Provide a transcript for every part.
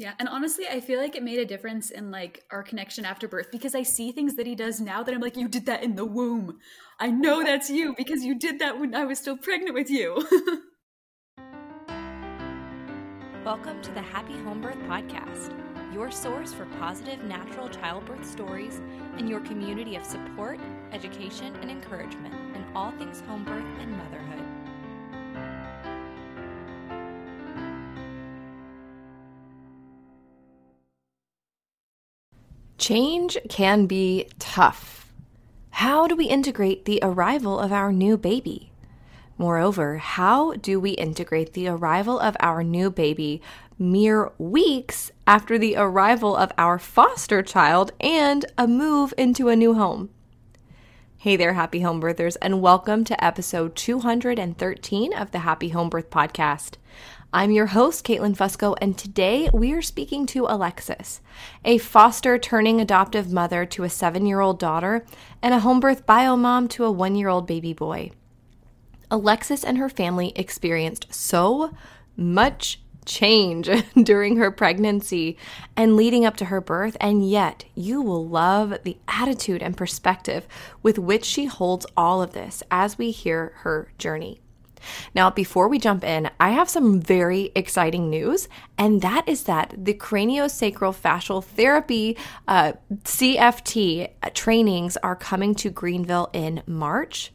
Yeah, and honestly, I feel like it made a difference in like our connection after birth because I see things that he does now that I'm like, you did that in the womb. I know that's you because you did that when I was still pregnant with you. Welcome to the Happy Home Birth Podcast, your source for positive natural childbirth stories and your community of support, education, and encouragement in all things home birth and motherhood. Change can be tough. How do we integrate the arrival of our new baby? Moreover, how do we integrate the arrival of our new baby mere weeks after the arrival of our foster child and a move into a new home? Hey there, happy home birthers, and welcome to episode 213 of the Happy Home Birth Podcast. I'm your host, Caitlin Fusco, and today we are speaking to Alexis, a foster turning adoptive mother to a seven year old daughter and a home birth bio mom to a one year old baby boy. Alexis and her family experienced so much change during her pregnancy and leading up to her birth, and yet you will love the attitude and perspective with which she holds all of this as we hear her journey. Now, before we jump in, I have some very exciting news, and that is that the craniosacral fascial therapy uh, CFT trainings are coming to Greenville in March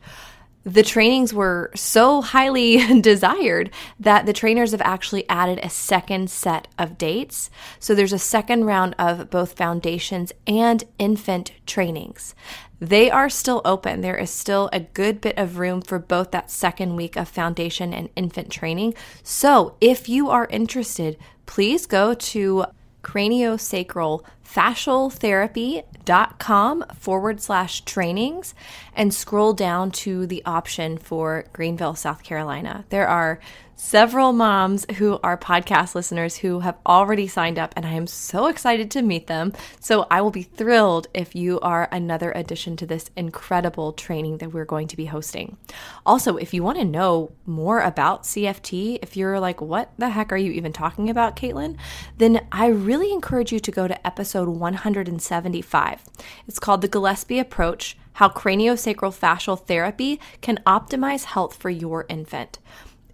the trainings were so highly desired that the trainers have actually added a second set of dates. So there's a second round of both foundations and infant trainings. They are still open. There is still a good bit of room for both that second week of foundation and infant training. So if you are interested, please go to craniosacral fascialtherapy.com forward slash trainings and scroll down to the option for Greenville, South Carolina. There are several moms who are podcast listeners who have already signed up, and I am so excited to meet them. So I will be thrilled if you are another addition to this incredible training that we're going to be hosting. Also, if you want to know more about CFT, if you're like, what the heck are you even talking about, Caitlin? Then I really encourage you to go to episode 175. It's called The Gillespie Approach How Craniosacral Fascial Therapy Can Optimize Health for Your Infant.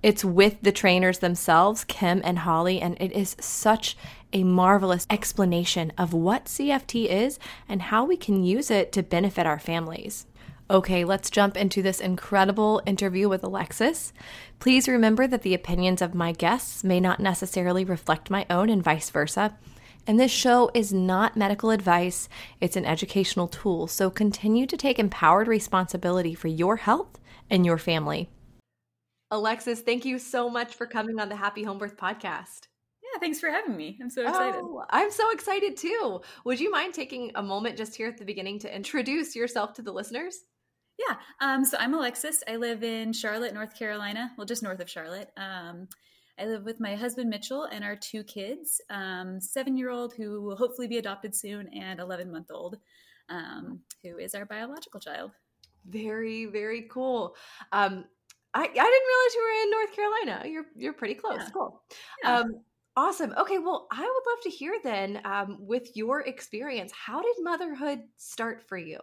It's with the trainers themselves, Kim and Holly, and it is such a marvelous explanation of what CFT is and how we can use it to benefit our families. Okay, let's jump into this incredible interview with Alexis. Please remember that the opinions of my guests may not necessarily reflect my own and vice versa. And this show is not medical advice, it's an educational tool. So continue to take empowered responsibility for your health and your family. Alexis, thank you so much for coming on the Happy Home Birth podcast. Yeah, thanks for having me. I'm so excited. Oh, I'm so excited too. Would you mind taking a moment just here at the beginning to introduce yourself to the listeners? Yeah. Um, so I'm Alexis. I live in Charlotte, North Carolina. Well, just north of Charlotte. Um, I live with my husband Mitchell and our two kids, um, seven-year-old who will hopefully be adopted soon, and eleven-month-old, um, who is our biological child. Very, very cool. I, I didn't realize you were in North Carolina. You're you're pretty close. Yeah. Cool. Yeah. Um, awesome. Okay, well, I would love to hear then, um, with your experience, how did motherhood start for you?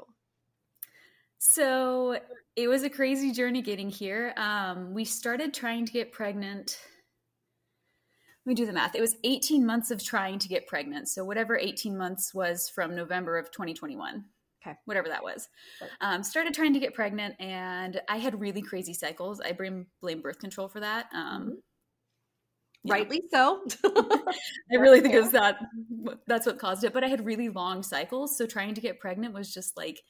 So it was a crazy journey getting here. Um, we started trying to get pregnant. Let me do the math. It was 18 months of trying to get pregnant. So whatever 18 months was from November of 2021. Okay. Whatever that was. Um, started trying to get pregnant, and I had really crazy cycles. I blame blame birth control for that. Um, mm-hmm. Rightly so. I really think it was that that's what caused it. But I had really long cycles, so trying to get pregnant was just like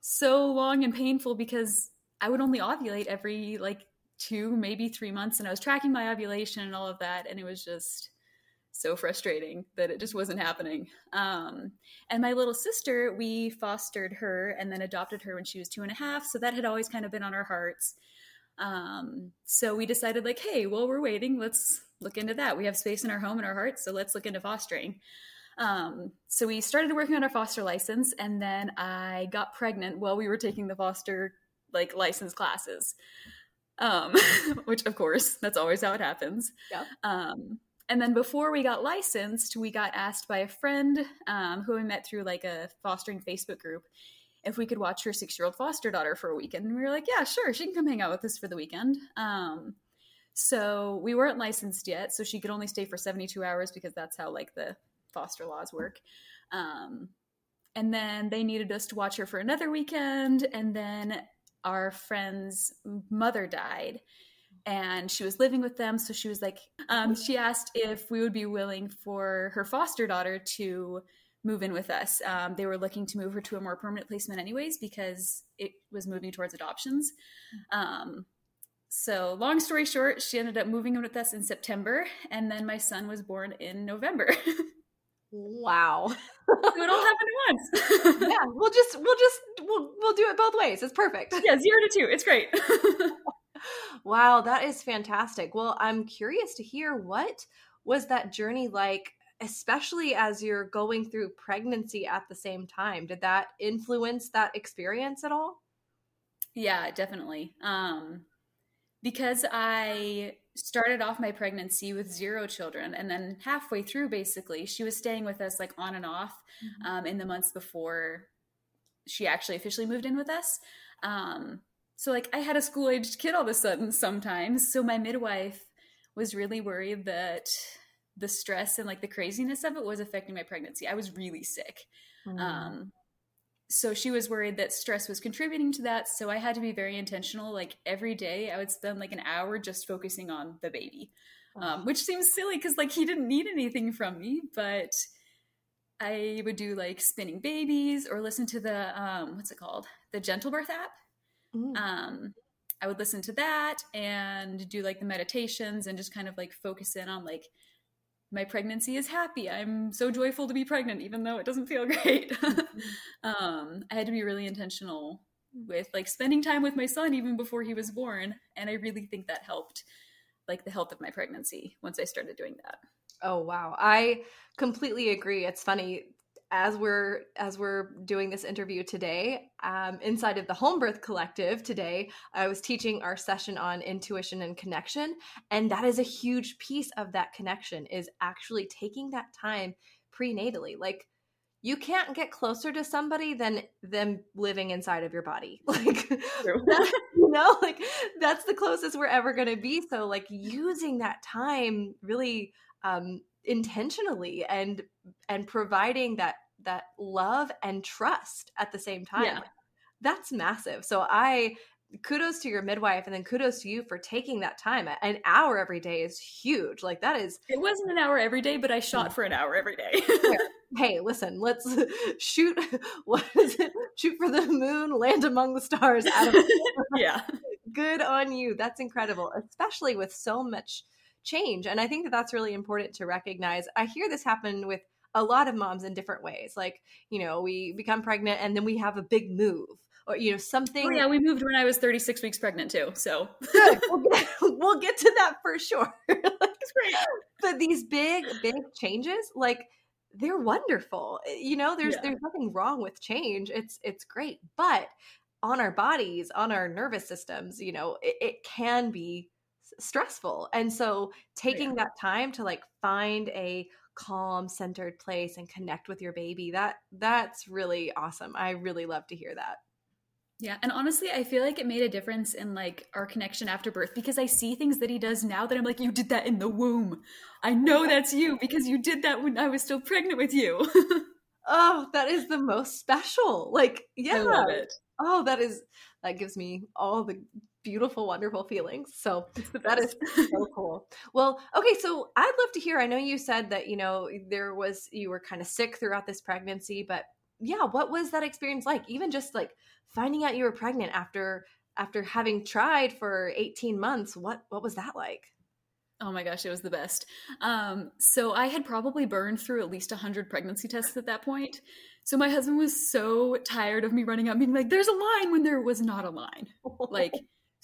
so long and painful because I would only ovulate every like two, maybe three months, and I was tracking my ovulation and all of that, and it was just so frustrating that it just wasn't happening. Um, and my little sister, we fostered her and then adopted her when she was two and a half. So that had always kind of been on our hearts. Um, so we decided, like, hey, while we're waiting, let's look into that. We have space in our home and our hearts, so let's look into fostering. Um, so we started working on our foster license, and then I got pregnant while we were taking the foster like license classes. Um, which of course that's always how it happens. Yeah. Um, and then before we got licensed, we got asked by a friend um, who we met through like a fostering Facebook group if we could watch her six year old foster daughter for a weekend. And we were like, yeah, sure, she can come hang out with us for the weekend. Um, so we weren't licensed yet, so she could only stay for 72 hours because that's how like the foster laws work. Um, and then they needed us to watch her for another weekend, and then our friend's mother died and she was living with them. So she was like um, she asked if we would be willing for her foster daughter to move in with us. Um, they were looking to move her to a more permanent placement anyways because it was moving towards adoptions. Um, so long story short she ended up moving in with us in september and then my son was born in november. Wow. So it all happened at once. Yeah we'll just we'll just we'll, we'll do it both ways. It's perfect. Yeah zero to two it's great wow, that is fantastic. Well, I'm curious to hear what was that journey like, especially as you're going through pregnancy at the same time? Did that influence that experience at all? Yeah, definitely. Um, because I started off my pregnancy with zero children, and then halfway through, basically, she was staying with us like on and off mm-hmm. um, in the months before she actually officially moved in with us. Um, so like I had a school aged kid all of a sudden sometimes. So my midwife was really worried that the stress and like the craziness of it was affecting my pregnancy. I was really sick. Mm. Um, so she was worried that stress was contributing to that. So I had to be very intentional. Like every day, I would spend like an hour just focusing on the baby, um, which seems silly because like he didn't need anything from me, but I would do like spinning babies or listen to the um, what's it called, the Gentle Birth app. Mm. Um, I would listen to that and do like the meditations and just kind of like focus in on like my pregnancy is happy. I'm so joyful to be pregnant, even though it doesn't feel great. Mm-hmm. um, I had to be really intentional with like spending time with my son even before he was born, and I really think that helped like the health of my pregnancy once I started doing that. Oh wow, I completely agree. It's funny as we're as we're doing this interview today um, inside of the home birth collective today i was teaching our session on intuition and connection and that is a huge piece of that connection is actually taking that time prenatally. Like you can't get closer to somebody than them living inside of your body. Like that, you know like that's the closest we're ever going to be. So like using that time really um intentionally and and providing that that love and trust at the same time. Yeah. That's massive. So I kudos to your midwife and then kudos to you for taking that time. An hour every day is huge. Like that is It wasn't an hour every day, but I shot mm. for an hour every day. hey, listen, let's shoot what is it? Shoot for the moon, land among the stars. yeah. Good on you. That's incredible, especially with so much change. And I think that that's really important to recognize. I hear this happen with a lot of moms in different ways. Like, you know, we become pregnant and then we have a big move or, you know, oh, something. Oh, yeah, we moved when I was 36 weeks pregnant too. So good. We'll get, we'll get to that for sure. Great. But these big, big changes, like, they're wonderful. Eh, you know, there's yeah. there's nothing wrong with change. It's it's great. But on our bodies, on our nervous systems, you know, it, it can be stressful. And so oh, taking yeah. that time to like find a calm centered place and connect with your baby. That that's really awesome. I really love to hear that. Yeah and honestly i feel like it made a difference in like our connection after birth because i see things that he does now that i'm like you did that in the womb. I know that's you because you did that when i was still pregnant with you. Oh that is the most special. Like yeah I love it. oh that is that gives me all the beautiful, wonderful feelings. So that is so cool. Well, okay, so I'd love to hear. I know you said that, you know, there was, you were kind of sick throughout this pregnancy, but yeah, what was that experience like? Even just like finding out you were pregnant after after having tried for 18 months, what what was that like? Oh my gosh, it was the best. Um, so I had probably burned through at least 100 pregnancy tests at that point. So my husband was so tired of me running out being like, there's a line when there was not a line. Like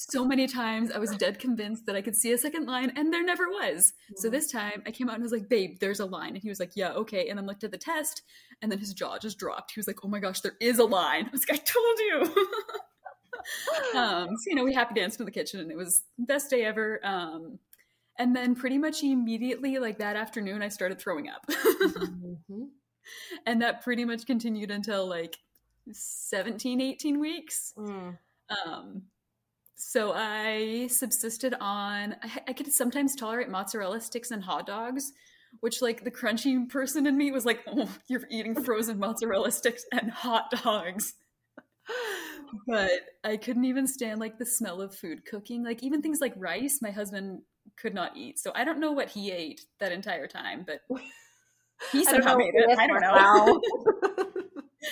so many times I was dead convinced that I could see a second line and there never was. So this time I came out and was like, babe, there's a line. And he was like, yeah, okay. And then looked at the test and then his jaw just dropped. He was like, oh my gosh, there is a line. I was like, I told you. um, so, you know, we happy danced in the kitchen and it was best day ever. Um, And then pretty much immediately, like that afternoon, I started throwing up. mm-hmm. And that pretty much continued until like 17, 18 weeks. Mm. Um, so I subsisted on, I, I, could sometimes tolerate mozzarella sticks and hot dogs, which, like, the crunchy person in me was like, oh, you're eating frozen mozzarella sticks and hot dogs. but I couldn't even stand, like, the smell of food cooking. Like, even things like rice, my husband could not eat. So I don't know what he ate that entire time, but he somehow made it. I don't know.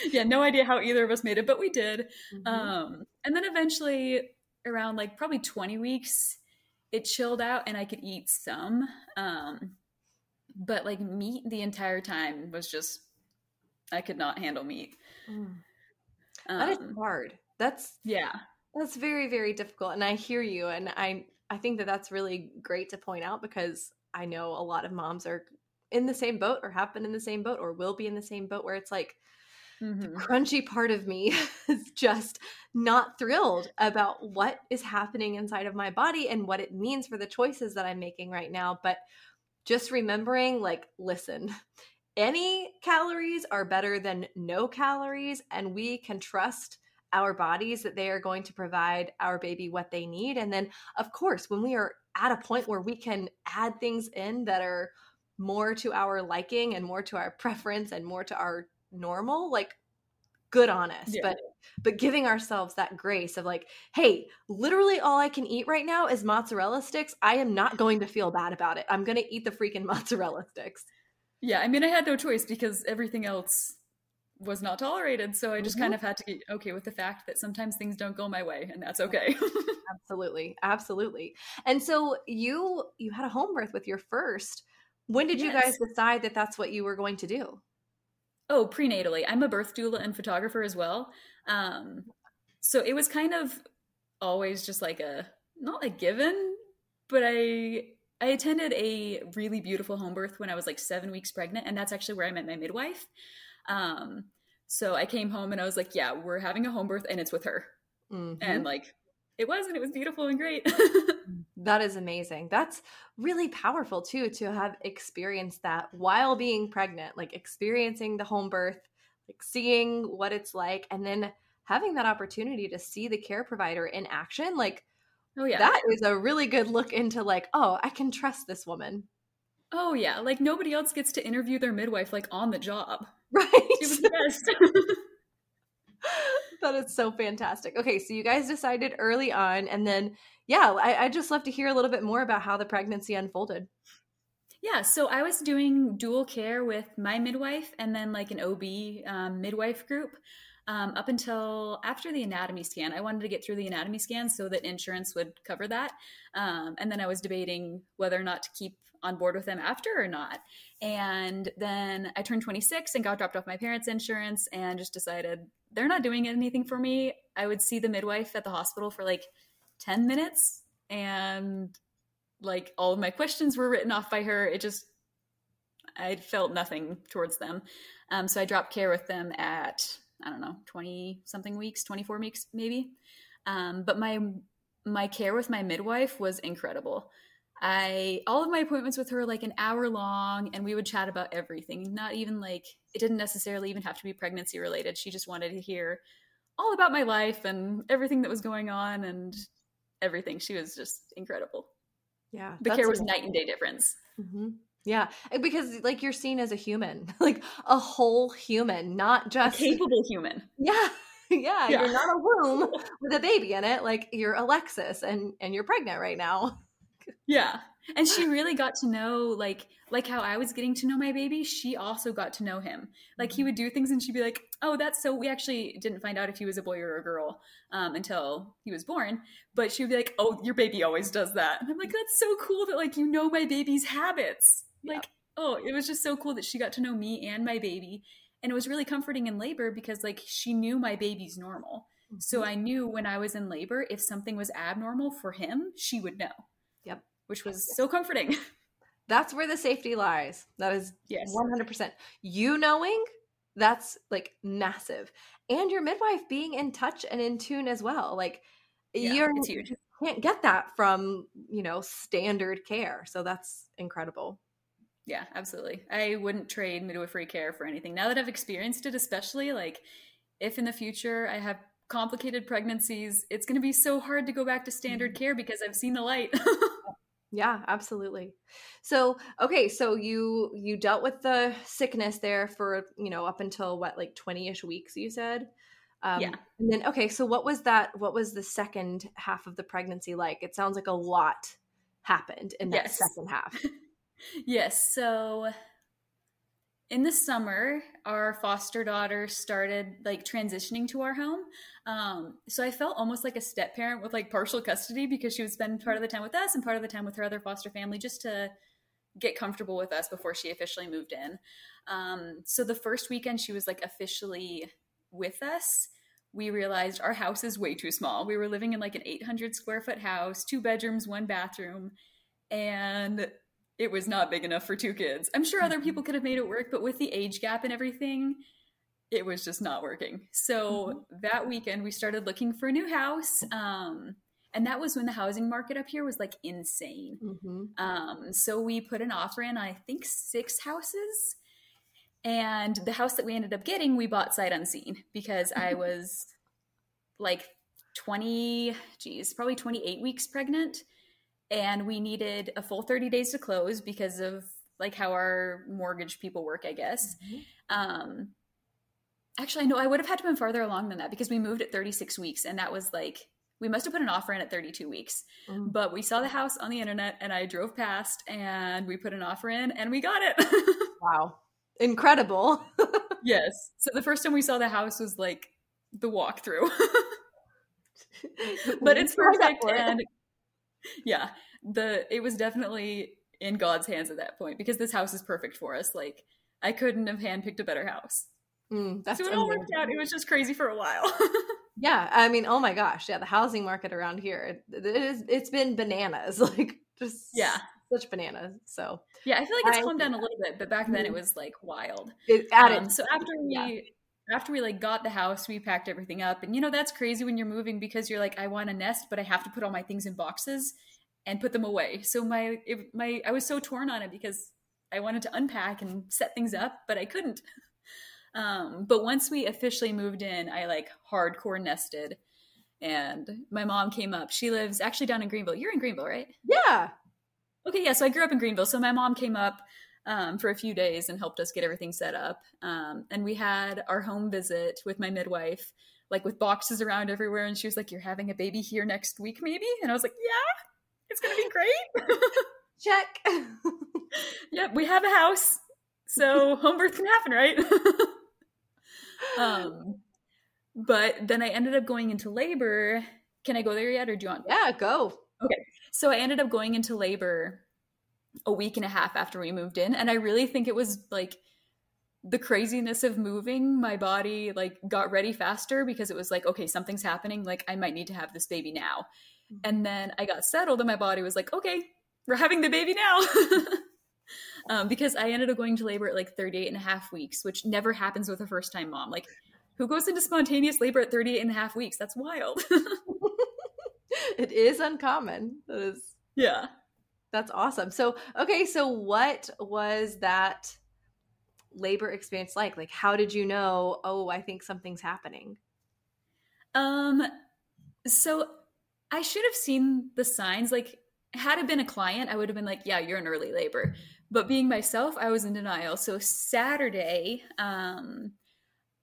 yeah, no idea how either of us made it, but we did. Mm-hmm. Um, and then eventually, around like probably 20 weeks, it chilled out and I could eat some. Um, but like meat the entire time was just, I could not handle meat. Mm. Um, that is hard. That's, yeah. That's very, very difficult. And I hear you. And I, I think that that's really great to point out because I know a lot of moms are in the same boat or have been in the same boat or will be in the same boat where it's like, Mm-hmm. The crunchy part of me is just not thrilled about what is happening inside of my body and what it means for the choices that I'm making right now. But just remembering, like, listen, any calories are better than no calories, and we can trust our bodies that they are going to provide our baby what they need. And then, of course, when we are at a point where we can add things in that are more to our liking and more to our preference and more to our normal like good on us yeah. but but giving ourselves that grace of like hey literally all i can eat right now is mozzarella sticks. I am not going to feel bad about it. I'm going to eat the freaking mozzarella sticks. Yeah i mean i had no choice because everything else was not tolerated so i just mm-hmm. kind of had to get okay with the fact that sometimes things don't go my way and that's okay. Absolutely absolutely. And so you you had a home birth with your first. When did yes. you guys decide that that's what you were going to do Oh, prenatally. I'm a birth doula and photographer as well. Um, so it was kind of always just like a not a given, but I I attended a really beautiful home birth when I was like seven weeks pregnant, and that's actually where I met my midwife. Um, so I came home and I was like, "Yeah, we're having a home birth, and it's with her." Mm-hmm. And like, it was, and it was beautiful and great. Mm, that is amazing. That's really powerful too to have experienced that while being pregnant, like experiencing the home birth, like seeing what it's like, and then having that opportunity to see the care provider in action. Like, oh, yeah. That is a really good look into, like, oh, I can trust this woman. Oh, yeah. Like, nobody else gets to interview their midwife, like, on the job. Right. It was the best. that is so fantastic. Okay, so you guys decided early on, and then yeah, I, I just love to hear a little bit more about how the pregnancy unfolded. Yeah, so I was doing dual care with my midwife and then like an OB um, midwife group um, up until after the anatomy scan. I wanted to get through the anatomy scan so that insurance would cover that. Um, and then I was debating whether or not to keep on board with them after or not. And then I turned 26 and got dropped off my parents' insurance and just decided they're not doing anything for me. I would see the midwife at the hospital for like 10 minutes and like all of my questions were written off by her. It just, I felt nothing towards them. Um, so I dropped care with them at, I don't know, 20 something weeks, 24 weeks maybe. Um, but my, my care with my midwife was incredible. I all of my appointments with her like an hour long and we would chat about everything. Not even like it didn't necessarily even have to be pregnancy related. She just wanted to hear all about my life and everything that was going on and everything. She was just incredible. Yeah. The care was night and day difference. Mm-hmm. Yeah. Because like you're seen as a human, like a whole human, not just a capable human. Yeah. yeah. Yeah. You're not a womb with a baby in it. Like you're Alexis and and you're pregnant right now. Yeah and she really got to know like like how I was getting to know my baby, she also got to know him. Like he mm-hmm. would do things and she'd be like, "Oh, that's so." We actually didn't find out if he was a boy or a girl um, until he was born. But she would be like, "Oh, your baby always does that," and I'm like, "That's so cool that like you know my baby's habits." Yeah. Like, oh, it was just so cool that she got to know me and my baby, and it was really comforting in labor because like she knew my baby's normal. Mm-hmm. So I knew when I was in labor, if something was abnormal for him, she would know Yep. which was so comforting. That's where the safety lies. That is yes. 100%. You knowing that's like massive. And your midwife being in touch and in tune as well. Like yeah, you're can't get that from you know standard care so that's incredible yeah absolutely i wouldn't trade midwifery care for anything now that i've experienced it especially like if in the future i have complicated pregnancies it's going to be so hard to go back to standard mm-hmm. care because i've seen the light yeah absolutely so okay so you you dealt with the sickness there for you know up until what like 20ish weeks you said um, yeah. And then, okay, so what was that? What was the second half of the pregnancy like? It sounds like a lot happened in that yes. second half. yes. So in the summer, our foster daughter started like transitioning to our home. Um, so I felt almost like a step parent with like partial custody because she would spend part of the time with us and part of the time with her other foster family just to get comfortable with us before she officially moved in. Um, so the first weekend she was like officially with us, we realized our house is way too small. We were living in like an 800 square foot house, two bedrooms, one bathroom, and it was not big enough for two kids. I'm sure other mm-hmm. people could have made it work, but with the age gap and everything, it was just not working. So mm-hmm. that weekend, we started looking for a new house. Um, and that was when the housing market up here was like insane. Mm-hmm. Um, so we put an offer in, I think, six houses and the house that we ended up getting, we bought sight unseen because I was like 20, geez, probably 28 weeks pregnant. And we needed a full 30 days to close because of like how our mortgage people work, I guess. Mm-hmm. Um, actually, no, I would have had to been farther along than that because we moved at 36 weeks. And that was like, we must have put an offer in at 32 weeks. Mm. But we saw the house on the internet and I drove past and we put an offer in and we got it. wow incredible. yes. So the first time we saw the house was like the walkthrough. but it's perfect and yeah, the it was definitely in God's hands at that point because this house is perfect for us. Like I couldn't have handpicked a better house. Mm, that's so it all worked out. It was just crazy for a while. yeah, I mean, oh my gosh, yeah, the housing market around here, it, it is, it's been bananas. Like just yeah, such bananas. So yeah, I feel like it's I, calmed down a little bit, but back then it mm-hmm. was like wild. It added. Um, so after we yeah. After we like got the house, we packed everything up, and you know that's crazy when you're moving because you're like, I want a nest, but I have to put all my things in boxes and put them away. So my it, my I was so torn on it because I wanted to unpack and set things up, but I couldn't. Um, but once we officially moved in, I like hardcore nested. And my mom came up. She lives actually down in Greenville. You're in Greenville, right? Yeah. Okay, yeah. So I grew up in Greenville. So my mom came up um, for a few days and helped us get everything set up. Um, and we had our home visit with my midwife, like with boxes around everywhere. And she was like, "You're having a baby here next week, maybe?" And I was like, "Yeah, it's gonna be great." Check. yep, we have a house, so home birth can happen, right? um, but then I ended up going into labor. Can I go there yet, or do you want? To Yeah, go. Okay. So I ended up going into labor a week and a half after we moved in. And I really think it was like the craziness of moving my body like got ready faster because it was like okay something's happening like i might need to have this baby now mm-hmm. and then i got settled and my body was like okay we're having the baby now um, because i ended up going to labor at like 38 and a half weeks which never happens with a first time mom like who goes into spontaneous labor at 38 and a half weeks that's wild it is uncommon. That is yeah. That's awesome. So, okay, so what was that labor experience like? Like how did you know, oh, I think something's happening? Um so I should have seen the signs like had it been a client, I would have been like, yeah, you're in early labor. But being myself, I was in denial. So Saturday, um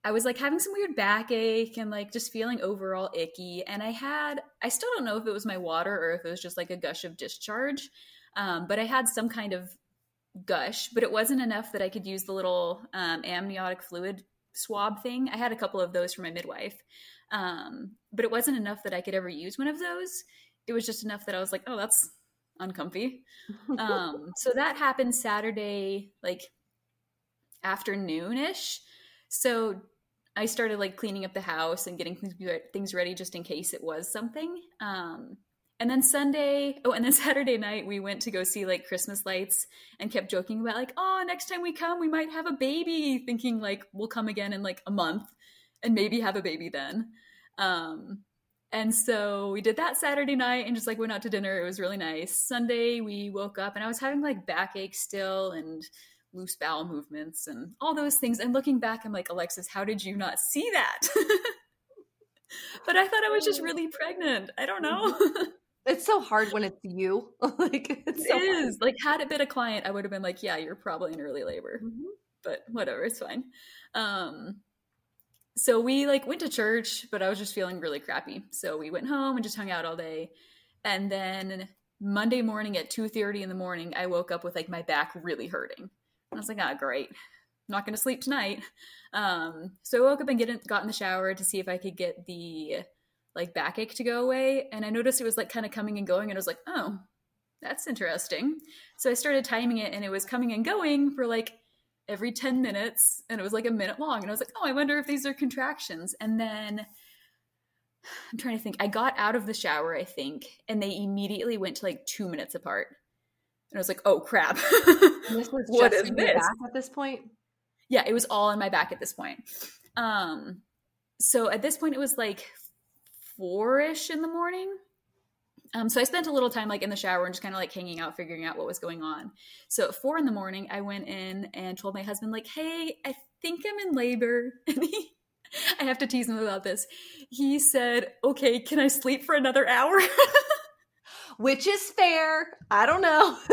I was like having some weird backache and like just feeling overall icky. And I had, I still don't know if it was my water or if it was just like a gush of discharge, um, but I had some kind of gush, but it wasn't enough that I could use the little um, amniotic fluid swab thing. I had a couple of those for my midwife, um, but it wasn't enough that I could ever use one of those. It was just enough that I was like, oh, that's uncomfy. um, so that happened Saturday, like afternoonish. So I started like cleaning up the house and getting things ready just in case it was something. Um, and then Sunday, oh, and then Saturday night, we went to go see like Christmas lights and kept joking about like, oh, next time we come, we might have a baby, thinking like we'll come again in like a month and maybe have a baby then. Um, And so we did that Saturday night and just like went out to dinner. It was really nice. Sunday we woke up and I was having like backache still and loose bowel movements and all those things. And looking back, I'm like, Alexis, how did you not see that? but I thought I was just really pregnant. I don't know. It's so hard when it's you. like it's so it is. Like had it been a client, I would have been like, yeah, you're probably in early labor. Mm-hmm. But whatever, it's fine. Um so we like went to church, but I was just feeling really crappy. So we went home and just hung out all day. And then Monday morning at 2:30 in the morning, I woke up with like my back really hurting. And I was like, "Ah, great. I'm not going to sleep tonight." Um, so I woke up and get in, got in the shower to see if I could get the like backache to go away, and I noticed it was like kind of coming and going and I was like, "Oh, that's interesting." So I started timing it and it was coming and going for like every 10 minutes and it was like a minute long and i was like oh i wonder if these are contractions. And then i'm trying to think i got out of the shower i think and they immediately went to like two minutes apart. And i was like oh crap. This was what is this? at this point? Yeah it was all in my back at this point. Um so at this point it was like four-ish in the morning um, so I spent a little time like in the shower and just kind of like hanging out, figuring out what was going on. So at four in the morning, I went in and told my husband like, "Hey, I think I'm in labor." And he, I have to tease him about this. He said, "Okay, can I sleep for another hour?" which is fair. I don't know.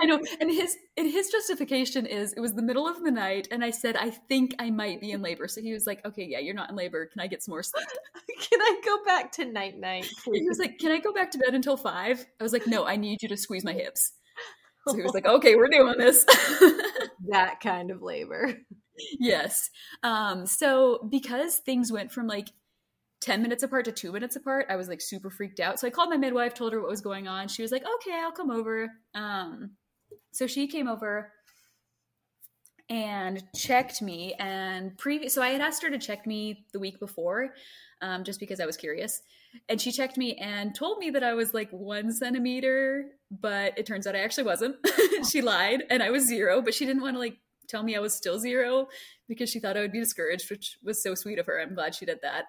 I know. And his and his justification is it was the middle of the night and I said I think I might be in labor. So he was like, "Okay, yeah, you're not in labor. Can I get some more sleep?" Can I go back to night night? He was like, "Can I go back to bed until 5?" I was like, "No, I need you to squeeze my hips." So he was like, "Okay, we're doing this." that kind of labor. Yes. Um so because things went from like 10 minutes apart to two minutes apart, I was like super freaked out. So I called my midwife, told her what was going on. She was like, okay, I'll come over. Um, so she came over and checked me and previous so i had asked her to check me the week before um, just because i was curious and she checked me and told me that i was like one centimeter but it turns out i actually wasn't she lied and i was zero but she didn't want to like tell me i was still zero because she thought i would be discouraged which was so sweet of her i'm glad she did that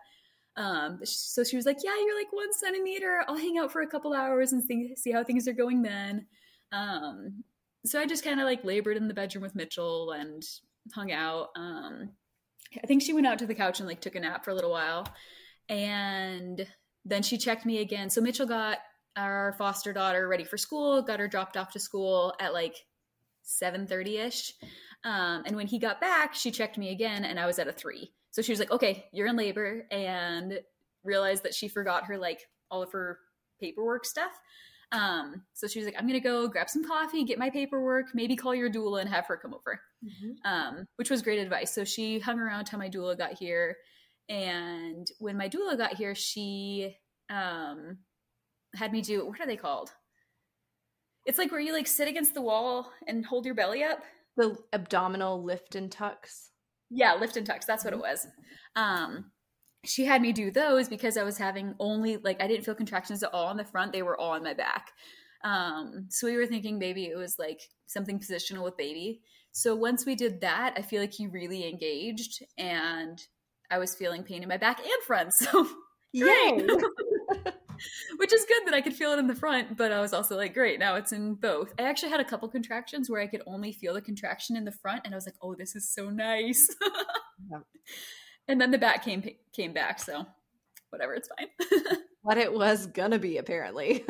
um, so she was like, "Yeah, you're like one centimeter. I'll hang out for a couple hours and see see how things are going then." Um, so I just kind of like labored in the bedroom with Mitchell and hung out. Um, I think she went out to the couch and like took a nap for a little while, and then she checked me again. So Mitchell got our foster daughter ready for school, got her dropped off to school at like seven thirty ish. Um, and when he got back, she checked me again, and I was at a three. So she was like, okay, you're in labor, and realized that she forgot her, like, all of her paperwork stuff. Um, so she was like, I'm going to go grab some coffee, get my paperwork, maybe call your doula and have her come over, mm-hmm. um, which was great advice. So she hung around till my doula got here. And when my doula got here, she um, had me do what are they called? It's like where you like sit against the wall and hold your belly up. The abdominal lift and tucks. Yeah, lift and tucks. That's what it mm-hmm. was. Um, she had me do those because I was having only like I didn't feel contractions at all on the front; they were all on my back. Um, so we were thinking maybe it was like something positional with baby. So once we did that, I feel like he really engaged, and I was feeling pain in my back and front. So yay! Which is good that I could feel it in the front, but I was also like, great, now it's in both. I actually had a couple contractions where I could only feel the contraction in the front, and I was like, oh, this is so nice. yeah. And then the back came came back, so whatever, it's fine. what it was gonna be, apparently.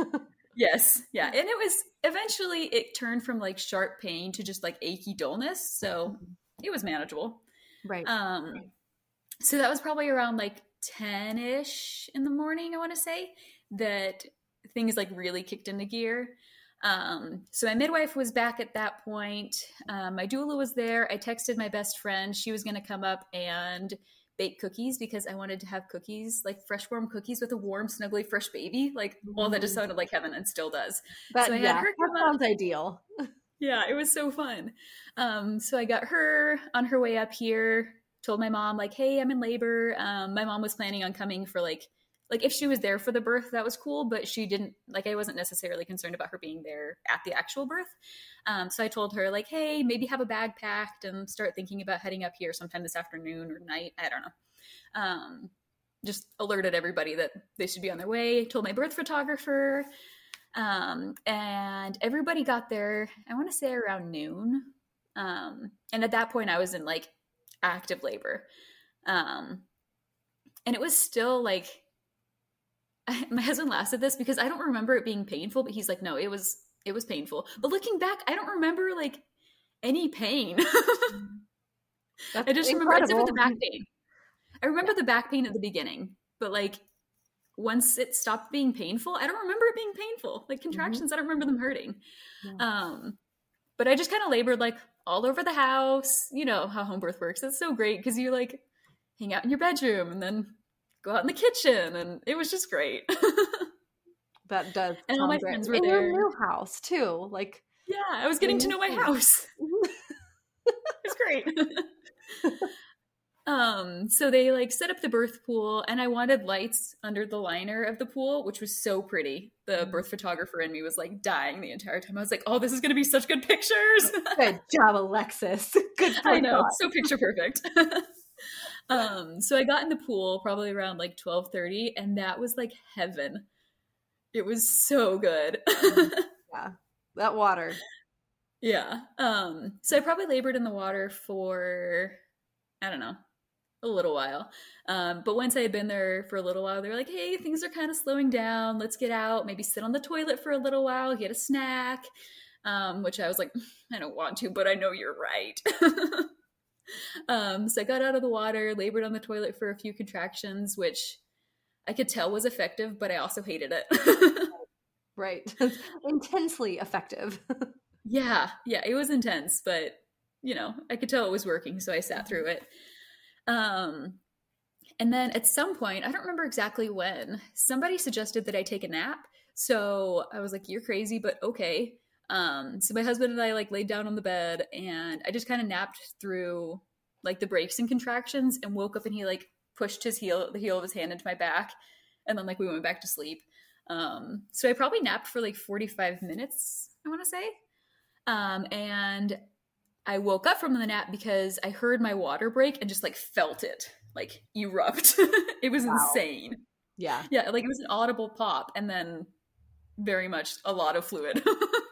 yes, yeah, and it was eventually it turned from like sharp pain to just like achy dullness, so mm-hmm. it was manageable. Right. Um, so that was probably around like 10 ish in the morning, I want to say, that things like really kicked into gear. Um, so my midwife was back at that point. Um, my doula was there. I texted my best friend. She was going to come up and bake cookies because I wanted to have cookies, like fresh warm cookies with a warm, snuggly, fresh baby. Like, all that just sounded like heaven and still does. But, so I yeah, had her that sounds ideal. yeah, it was so fun. Um, so I got her on her way up here told my mom like hey i'm in labor um, my mom was planning on coming for like like if she was there for the birth that was cool but she didn't like i wasn't necessarily concerned about her being there at the actual birth um, so i told her like hey maybe have a bag packed and start thinking about heading up here sometime this afternoon or night i don't know um, just alerted everybody that they should be on their way. Told my birth photographer, um, and everybody got there. I want to say around noon, um, and at that point, I was in like active labor, um, and it was still like my husband laughs at this because I don't remember it being painful, but he's like, no, it was it was painful. But looking back, I don't remember like any pain. I just incredible. remember except for the back pain. I remember yeah. the back pain at the beginning, but like once it stopped being painful, I don't remember it being painful. Like mm-hmm. contractions, mm-hmm. I don't remember them hurting. Yeah. Um, but I just kind of labored like all over the house. You know how home birth works. It's so great because you like hang out in your bedroom and then go out in the kitchen, and it was just great. that does. And all my great. friends were in there. your new house too. Like yeah, I was getting to know my house. it's great. um, so they like set up the birth pool, and I wanted lights under the liner of the pool, which was so pretty. The mm-hmm. birth photographer in me was like dying the entire time. I was like, "Oh, this is going to be such good pictures." good job, Alexis. Good. I know, so picture perfect. Um, so I got in the pool probably around like twelve thirty, and that was like heaven. It was so good. yeah, that water. Yeah. Um, so I probably labored in the water for I don't know, a little while. Um, but once I had been there for a little while, they were like, hey, things are kind of slowing down. Let's get out, maybe sit on the toilet for a little while, get a snack. Um, which I was like, I don't want to, but I know you're right. um, so I got out of the water, labored on the toilet for a few contractions, which I could tell was effective, but I also hated it. right. Intensely effective. yeah. Yeah. It was intense, but you know, I could tell it was working, so I sat through it. Um, and then at some point, I don't remember exactly when, somebody suggested that I take a nap. So I was like, "You're crazy, but okay." Um, so my husband and I like laid down on the bed, and I just kind of napped through like the breaks and contractions, and woke up, and he like pushed his heel, the heel of his hand into my back, and then like we went back to sleep. Um, so I probably napped for like 45 minutes, I want to say. Um, and I woke up from the nap because I heard my water break and just like felt it like erupt. it was wow. insane. Yeah. Yeah, like it was an audible pop and then very much a lot of fluid.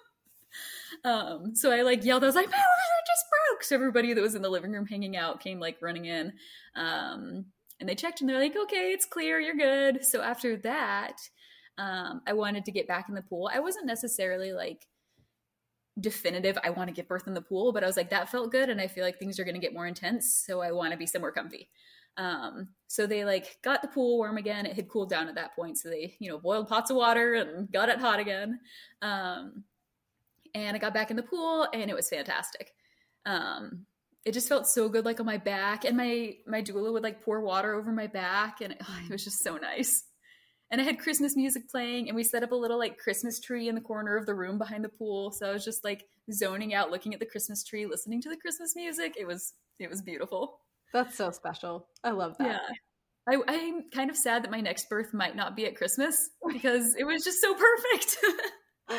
um so I like yelled I was like my water just broke. So everybody that was in the living room hanging out came like running in. Um and they checked and they're like okay, it's clear, you're good. So after that, um I wanted to get back in the pool. I wasn't necessarily like definitive i want to give birth in the pool but i was like that felt good and i feel like things are going to get more intense so i want to be somewhere comfy um, so they like got the pool warm again it had cooled down at that point so they you know boiled pots of water and got it hot again um, and i got back in the pool and it was fantastic um, it just felt so good like on my back and my my doula would like pour water over my back and it, oh, it was just so nice and I had Christmas music playing, and we set up a little like Christmas tree in the corner of the room behind the pool. So I was just like zoning out, looking at the Christmas tree, listening to the Christmas music. It was it was beautiful. That's so special. I love that. Yeah. I, I'm kind of sad that my next birth might not be at Christmas because it was just so perfect.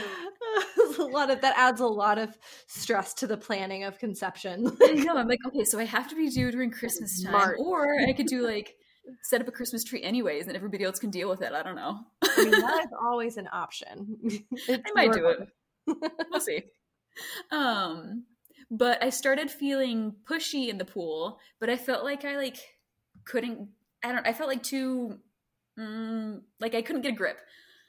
a lot of that adds a lot of stress to the planning of conception. I know. I'm like, okay, so I have to be due during Christmas time, March. or I could do like set up a Christmas tree anyways, and everybody else can deal with it. I don't know. I mean, that is always an option. I might do it. we'll see. Um, but I started feeling pushy in the pool, but I felt like I like couldn't. I don't. I felt like too. Mm, like I couldn't get a grip.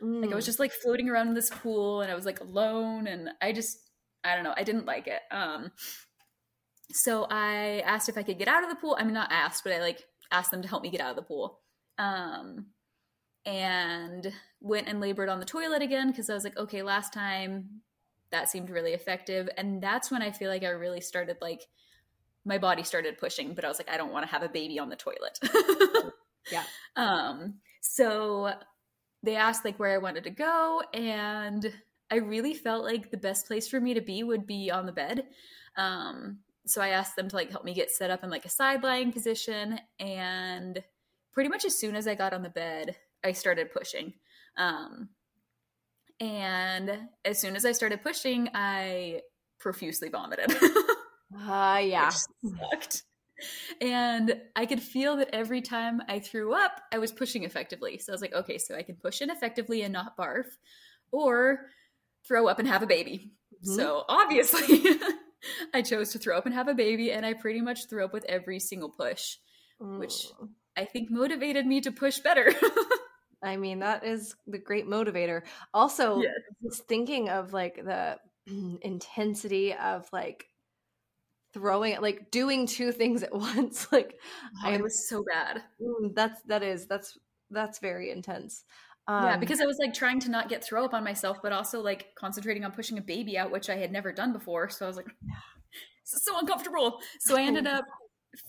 Mm. Like I was mm. just like floating around in this pool, and I was like alone, and I just. I don't know. I didn't like it. Um, so I asked if I could get out of the pool. I mean, not asked, but I like asked them to help me get out of the pool. Um, and went and labored on the toilet again because I was like, okay, last time that seemed really effective. And that's when I feel like I really started like my body started pushing, but I was like, I don't want to have a baby on the toilet. yeah. Um, so they asked like where I wanted to go, and I really felt like the best place for me to be would be on the bed. Um, so I asked them to like help me get set up in like a side lying position. And pretty much as soon as I got on the bed, I started pushing. Um, and as soon as I started pushing, I profusely vomited. uh, yeah. sucked. And I could feel that every time I threw up, I was pushing effectively. So I was like, okay, so I can push in effectively and not barf, or throw up and have a baby. Mm-hmm. So obviously, I chose to throw up and have a baby, and I pretty much threw up with every single push, mm. which I think motivated me to push better. I mean, that is the great motivator. Also, yes. just thinking of like the intensity of like throwing like doing two things at once like oh, i was so bad. Mm, that's that is that's that's very intense. Um, yeah because i was like trying to not get throw up on myself but also like concentrating on pushing a baby out which i had never done before so i was like this is so uncomfortable. So i ended up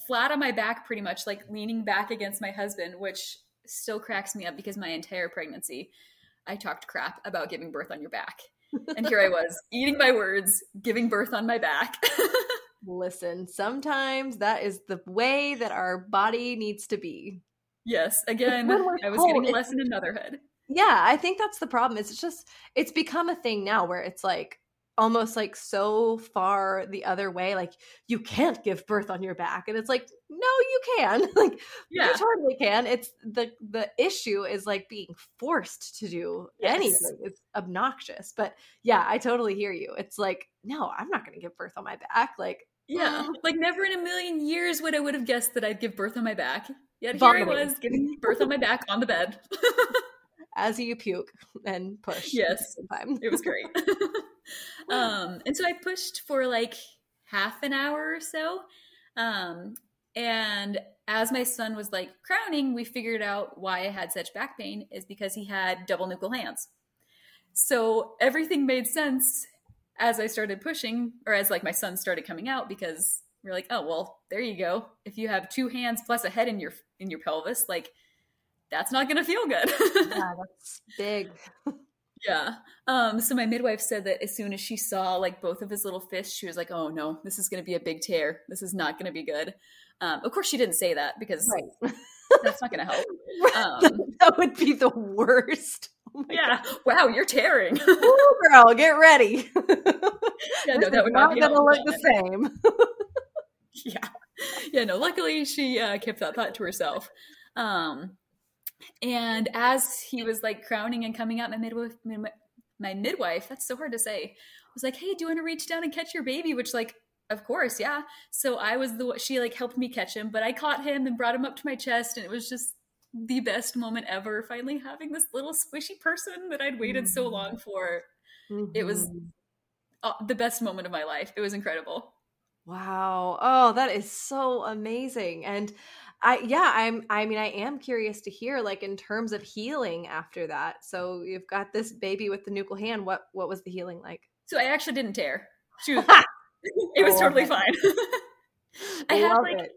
flat on my back pretty much like leaning back against my husband which still cracks me up because my entire pregnancy i talked crap about giving birth on your back. And here i was eating my words giving birth on my back Listen, sometimes that is the way that our body needs to be. Yes, again, I was getting a lesson in motherhood. Yeah, I think that's the problem. It's just it's become a thing now where it's like almost like so far the other way like you can't give birth on your back and it's like no you can like yeah. you totally can it's the the issue is like being forced to do yes. anything it's obnoxious but yeah i totally hear you it's like no i'm not going to give birth on my back like yeah, like never in a million years would I would have guessed that I'd give birth on my back. Yet Vomiting. here I was giving birth on my back on the bed. As you puke and push. Yes, it was great. um, and so I pushed for like half an hour or so. Um, and as my son was like crowning, we figured out why I had such back pain is because he had double nuchal hands. So everything made sense as I started pushing, or as like my son started coming out, because we're like, oh well, there you go. If you have two hands plus a head in your in your pelvis, like that's not gonna feel good. yeah, that's big. yeah. Um, so my midwife said that as soon as she saw like both of his little fists, she was like, "Oh no, this is going to be a big tear. This is not going to be good." Um, of course, she didn't say that because right. that's not going to help. Um, that would be the worst. Oh yeah. God. Wow, you're tearing. Ooh, girl, get ready. yeah, no, that would not, not to look the same. yeah. Yeah, no, luckily she uh, kept that thought to herself. Um, and as he was like crowning and coming out, my midwife, my midwife, that's so hard to say, was like, "Hey, do you want to reach down and catch your baby?" Which, like, of course, yeah. So I was the she like helped me catch him, but I caught him and brought him up to my chest, and it was just the best moment ever finally having this little squishy person that I'd waited mm-hmm. so long for. Mm-hmm. It was mm-hmm. uh, the best moment of my life. It was incredible. Wow. Oh, that is so amazing. And I yeah, I'm I mean I am curious to hear like in terms of healing after that. So you've got this baby with the nuchal hand. What what was the healing like? So I actually didn't tear. She was it was totally fine. I had like it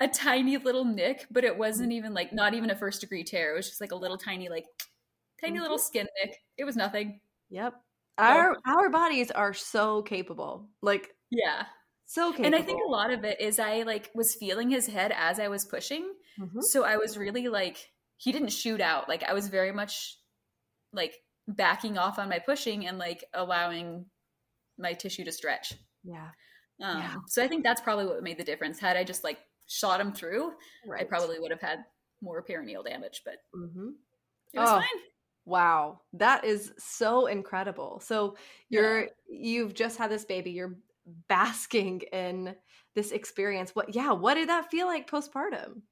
a tiny little nick, but it wasn't even like not even a first degree tear. It was just like a little tiny, like tiny mm-hmm. little skin nick. It was nothing. Yep. Our our bodies are so capable. Like yeah. So capable. And I think a lot of it is I like was feeling his head as I was pushing. Mm-hmm. So I was really like he didn't shoot out. Like I was very much like backing off on my pushing and like allowing my tissue to stretch. Yeah. Um, yeah. So I think that's probably what made the difference. Had I just like shot him through, right. I probably would have had more perineal damage, but mm-hmm. it was oh, fine. Wow, that is so incredible. So you're yeah. you've just had this baby. You're basking in this experience. What? Yeah, what did that feel like postpartum?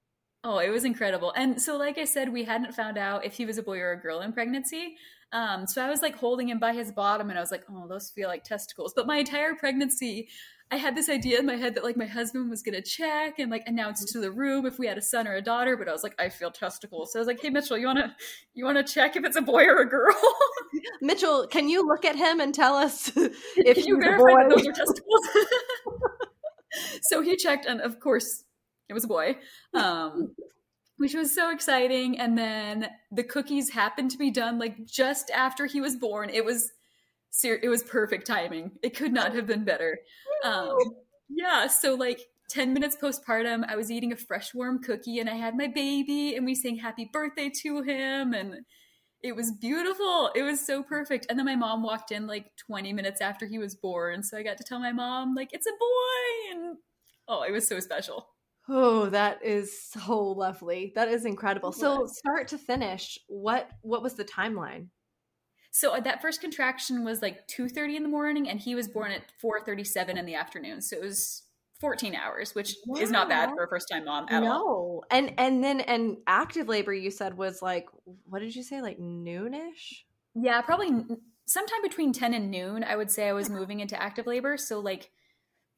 Oh, it was incredible. And so, like I said, we hadn't found out if he was a boy or a girl in pregnancy. Um, so I was like holding him by his bottom, and I was like, "Oh, those feel like testicles." But my entire pregnancy, I had this idea in my head that like my husband was gonna check and like announce to the room if we had a son or a daughter, but I was like, I feel testicles. So I was like, Hey Mitchell, you wanna you wanna check if it's a boy or a girl? Mitchell, can you look at him and tell us if you verify that those are testicles? so he checked and of course it was a boy. Um which was so exciting. And then the cookies happened to be done like just after he was born. It was it was perfect timing. It could not have been better. Um, yeah, so like 10 minutes postpartum, I was eating a fresh warm cookie and I had my baby and we sang happy birthday to him and it was beautiful. It was so perfect. And then my mom walked in like 20 minutes after he was born. So I got to tell my mom, like, it's a boy. And oh, it was so special. Oh, that is so lovely. That is incredible. So start to finish, what what was the timeline? So uh, that first contraction was like 2:30 in the morning and he was born at 4:37 in the afternoon. So it was 14 hours, which is not bad for a first time mom at no. all. No. And and then and active labor you said was like what did you say like noonish? Yeah, probably sometime between 10 and noon I would say I was moving into active labor, so like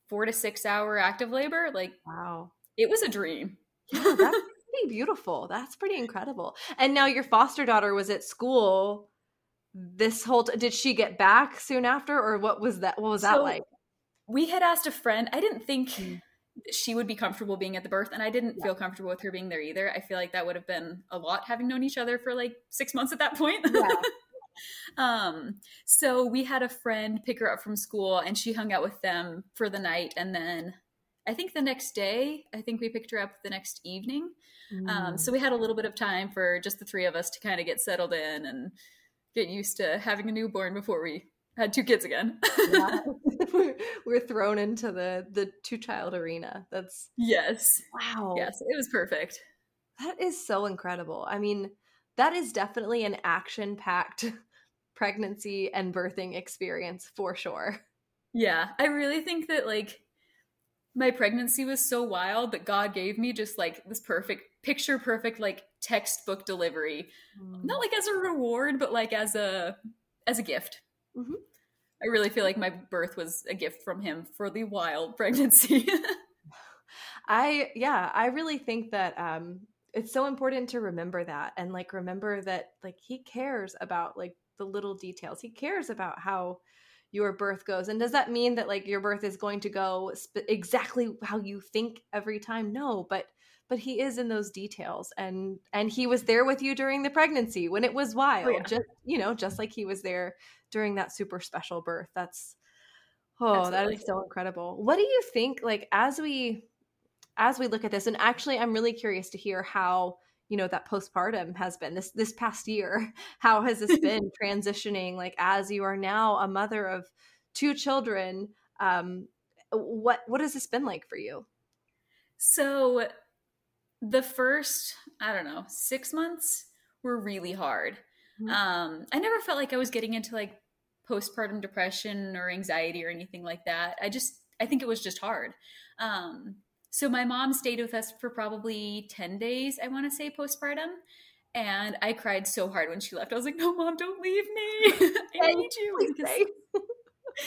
4 to 6 hour active labor, like wow it was a dream. Yeah, that's pretty beautiful. That's pretty incredible. And now your foster daughter was at school this whole t- did she get back soon after or what was that what was so that like? We had asked a friend. I didn't think mm. she would be comfortable being at the birth and I didn't yeah. feel comfortable with her being there either. I feel like that would have been a lot having known each other for like 6 months at that point. Yeah. um so we had a friend pick her up from school and she hung out with them for the night and then I think the next day, I think we picked her up the next evening. Mm. Um, so we had a little bit of time for just the three of us to kind of get settled in and get used to having a newborn before we had two kids again. yeah. we're, we're thrown into the the two child arena. That's yes, wow, yes, it was perfect. That is so incredible. I mean, that is definitely an action packed pregnancy and birthing experience for sure. Yeah, I really think that like my pregnancy was so wild that God gave me just like this perfect picture perfect like textbook delivery. Mm. Not like as a reward, but like as a as a gift. Mm-hmm. I really feel like my birth was a gift from him for the wild pregnancy. I yeah, I really think that um it's so important to remember that and like remember that like he cares about like the little details. He cares about how your birth goes and does that mean that like your birth is going to go sp- exactly how you think every time no but but he is in those details and and he was there with you during the pregnancy when it was wild oh, yeah. just you know just like he was there during that super special birth that's oh Absolutely. that is so incredible what do you think like as we as we look at this and actually i'm really curious to hear how you know that postpartum has been this this past year how has this been transitioning like as you are now a mother of two children um what what has this been like for you so the first i don't know 6 months were really hard mm-hmm. um i never felt like i was getting into like postpartum depression or anxiety or anything like that i just i think it was just hard um so my mom stayed with us for probably 10 days, I want to say, postpartum. And I cried so hard when she left. I was like, no, mom, don't leave me. I need you. Please stay.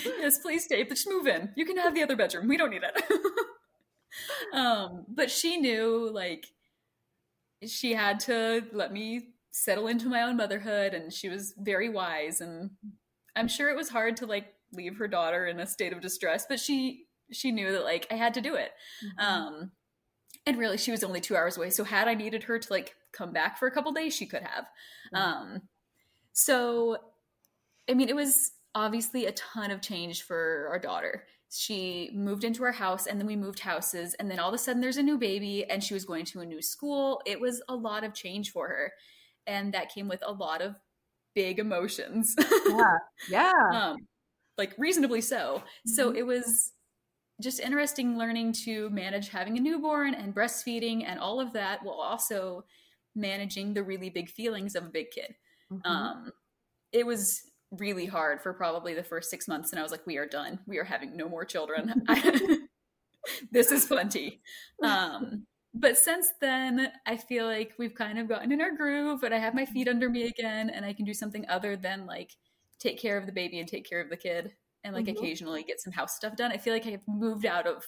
yes, please stay. But just move in. You can have the other bedroom. We don't need it. um, but she knew, like, she had to let me settle into my own motherhood. And she was very wise. And I'm sure it was hard to, like, leave her daughter in a state of distress, but she she knew that like I had to do it. Mm-hmm. Um, and really, she was only two hours away. So had I needed her to like come back for a couple days, she could have. Mm-hmm. Um, so, I mean, it was obviously a ton of change for our daughter. She moved into our house and then we moved houses. And then all of a sudden there's a new baby and she was going to a new school. It was a lot of change for her. And that came with a lot of big emotions. yeah. Yeah. um, like reasonably so. Mm-hmm. So it was just interesting learning to manage having a newborn and breastfeeding and all of that while also managing the really big feelings of a big kid. Mm-hmm. Um, it was really hard for probably the first six months, and I was like, "We are done. We are having no more children. this is plenty." Um, but since then, I feel like we've kind of gotten in our groove, and I have my feet under me again, and I can do something other than like take care of the baby and take care of the kid and like mm-hmm. occasionally get some house stuff done. I feel like I've moved out of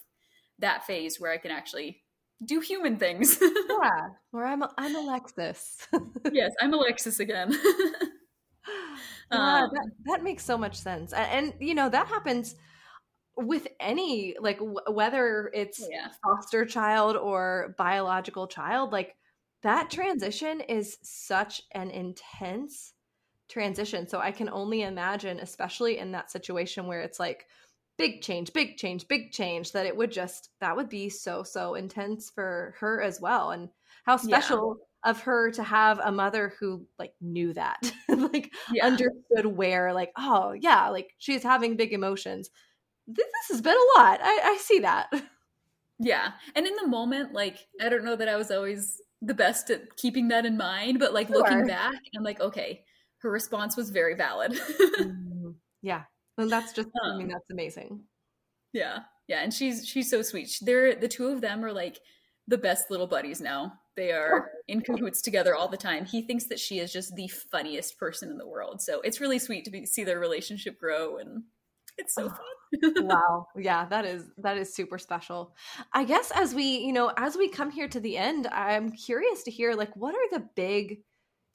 that phase where I can actually do human things. yeah, where I'm I'm Alexis. yes, I'm Alexis again. um, that, that makes so much sense, and, and, you know that happens with any like w- whether it's yeah. foster child or biological child. Like that transition is such an intense transition. So I can only imagine, especially in that situation where it's like big change, big change, big change, that it would just, that would be so, so intense for her as well. And how special yeah. Of her to have a mother who like knew that, like yeah. understood where, like, oh, yeah, like she's having big emotions. This has been a lot. I, I see that. Yeah. And in the moment, like, I don't know that I was always the best at keeping that in mind, but like sure. looking back, I'm like, okay, her response was very valid. mm-hmm. Yeah. And that's just, um, I mean, that's amazing. Yeah. Yeah. And she's, she's so sweet. They're, the two of them are like the best little buddies now. They are in cahoots together all the time. He thinks that she is just the funniest person in the world. So it's really sweet to be, see their relationship grow and it's so ah, fun. wow. Yeah, that is that is super special. I guess as we, you know, as we come here to the end, I'm curious to hear like what are the big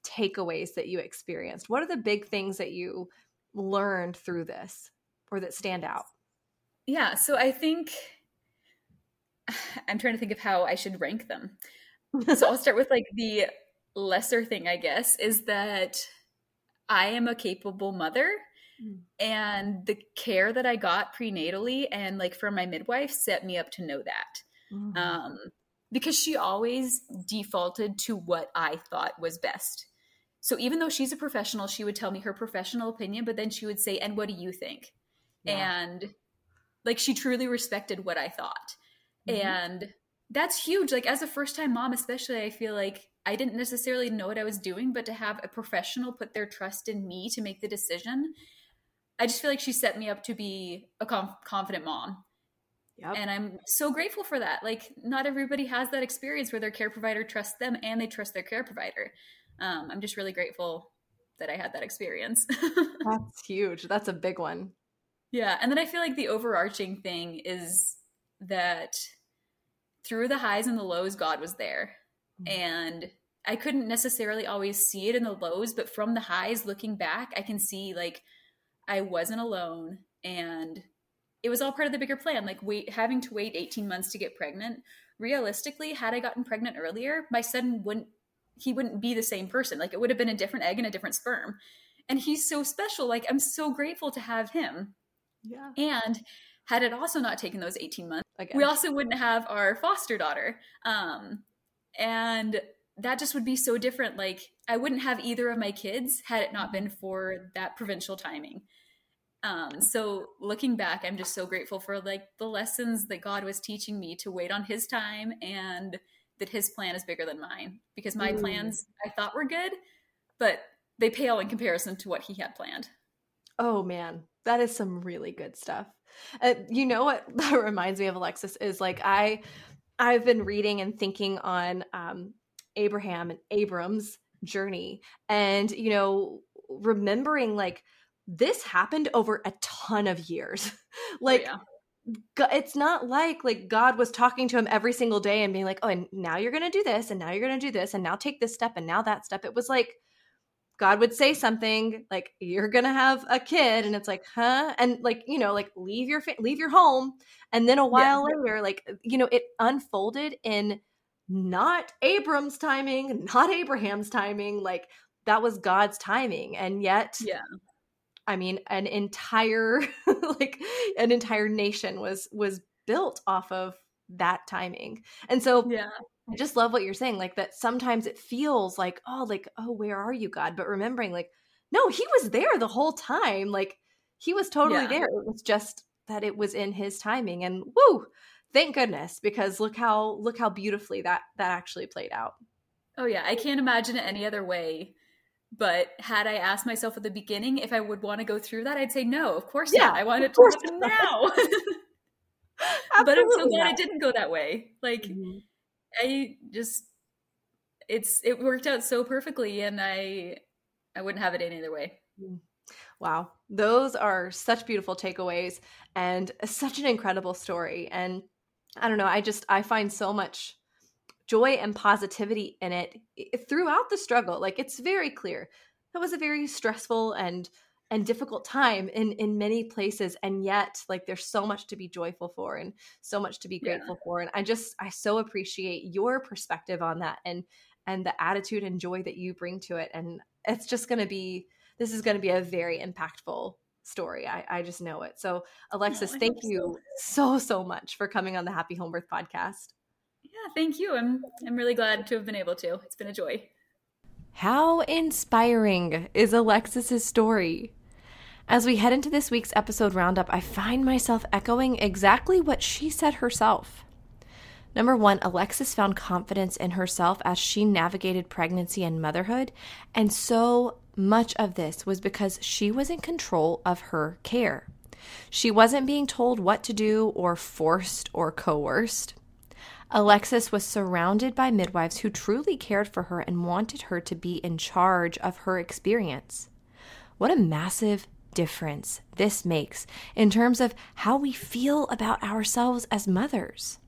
takeaways that you experienced? What are the big things that you learned through this or that stand out? Yeah, so I think I'm trying to think of how I should rank them. so I'll start with like the lesser thing, I guess, is that I am a capable mother Mm. And the care that I got prenatally and like from my midwife set me up to know that. Mm-hmm. Um, because she always defaulted to what I thought was best. So even though she's a professional, she would tell me her professional opinion, but then she would say, And what do you think? Yeah. And like she truly respected what I thought. Mm-hmm. And that's huge. Like as a first time mom, especially, I feel like I didn't necessarily know what I was doing, but to have a professional put their trust in me to make the decision I just feel like she set me up to be a conf- confident mom. Yep. And I'm so grateful for that. Like, not everybody has that experience where their care provider trusts them and they trust their care provider. Um, I'm just really grateful that I had that experience. That's huge. That's a big one. Yeah. And then I feel like the overarching thing is that through the highs and the lows, God was there. Mm-hmm. And I couldn't necessarily always see it in the lows, but from the highs looking back, I can see like I wasn't alone and it was all part of the bigger plan. Like wait having to wait 18 months to get pregnant. Realistically, had I gotten pregnant earlier, my son wouldn't he wouldn't be the same person. Like it would have been a different egg and a different sperm. And he's so special. Like I'm so grateful to have him. Yeah. And had it also not taken those 18 months, Again. we also wouldn't have our foster daughter. Um, and that just would be so different. Like I wouldn't have either of my kids had it not been for that provincial timing. Um, so looking back, I'm just so grateful for like the lessons that God was teaching me to wait on His time and that His plan is bigger than mine. Because my mm. plans I thought were good, but they pale in comparison to what He had planned. Oh man, that is some really good stuff. Uh, you know what that reminds me of, Alexis, is like I I've been reading and thinking on um, Abraham and Abram's journey, and you know remembering like this happened over a ton of years. like oh, yeah. it's not like like God was talking to him every single day and being like, "Oh, and now you're going to do this and now you're going to do this and now take this step and now that step." It was like God would say something like, "You're going to have a kid." And it's like, "Huh?" And like, you know, like leave your fa- leave your home and then a while yeah. later like you know, it unfolded in not Abram's timing, not Abraham's timing, like that was God's timing. And yet, yeah. I mean, an entire like an entire nation was was built off of that timing. And so yeah. I just love what you're saying like that sometimes it feels like oh like oh where are you God? But remembering like no, he was there the whole time. Like he was totally yeah. there. It was just that it was in his timing and woo, thank goodness because look how look how beautifully that that actually played out. Oh yeah, I can't imagine it any other way but had I asked myself at the beginning if I would want to go through that, I'd say no, of course yeah, not. I want it to happen now. but I'm so glad not. it didn't go that way. Like mm-hmm. I just it's it worked out so perfectly and I I wouldn't have it any other way. Mm. Wow. Those are such beautiful takeaways and such an incredible story. And I don't know, I just I find so much joy and positivity in it throughout the struggle. Like it's very clear that was a very stressful and and difficult time in in many places and yet like there's so much to be joyful for and so much to be grateful yeah. for and i just i so appreciate your perspective on that and and the attitude and joy that you bring to it and it's just going to be this is going to be a very impactful story i i just know it so alexis thank you so. so so much for coming on the happy home birth podcast yeah, thank you. I'm I'm really glad to have been able to. It's been a joy. How inspiring is Alexis's story? As we head into this week's episode roundup, I find myself echoing exactly what she said herself. Number one, Alexis found confidence in herself as she navigated pregnancy and motherhood. And so much of this was because she was in control of her care. She wasn't being told what to do or forced or coerced. Alexis was surrounded by midwives who truly cared for her and wanted her to be in charge of her experience. What a massive difference this makes in terms of how we feel about ourselves as mothers.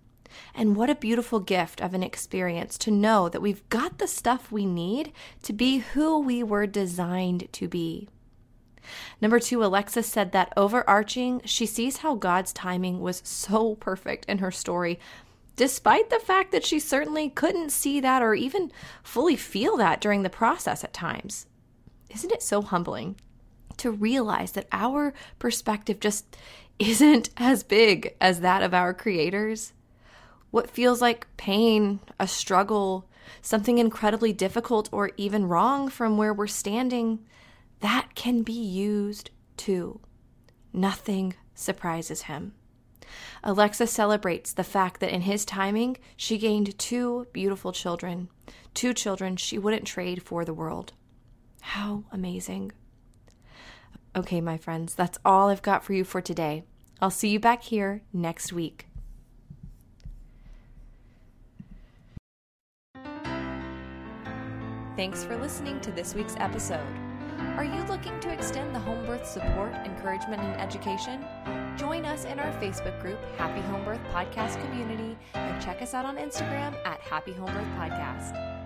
And what a beautiful gift of an experience to know that we've got the stuff we need to be who we were designed to be. Number two, Alexis said that overarching, she sees how God's timing was so perfect in her story despite the fact that she certainly couldn't see that or even fully feel that during the process at times. Isn't it so humbling to realize that our perspective just isn't as big as that of our creators? What feels like pain, a struggle, something incredibly difficult, or even wrong from where we're standing, that can be used too. Nothing surprises him. Alexis celebrates the fact that in his timing, she gained two beautiful children, two children she wouldn't trade for the world. How amazing. Okay, my friends, that's all I've got for you for today. I'll see you back here next week. Thanks for listening to this week's episode. Are you looking to extend the home birth support, encouragement, and education? Join us in our Facebook group, Happy Home Birth Podcast Community, and check us out on Instagram at Happy Home Birth Podcast.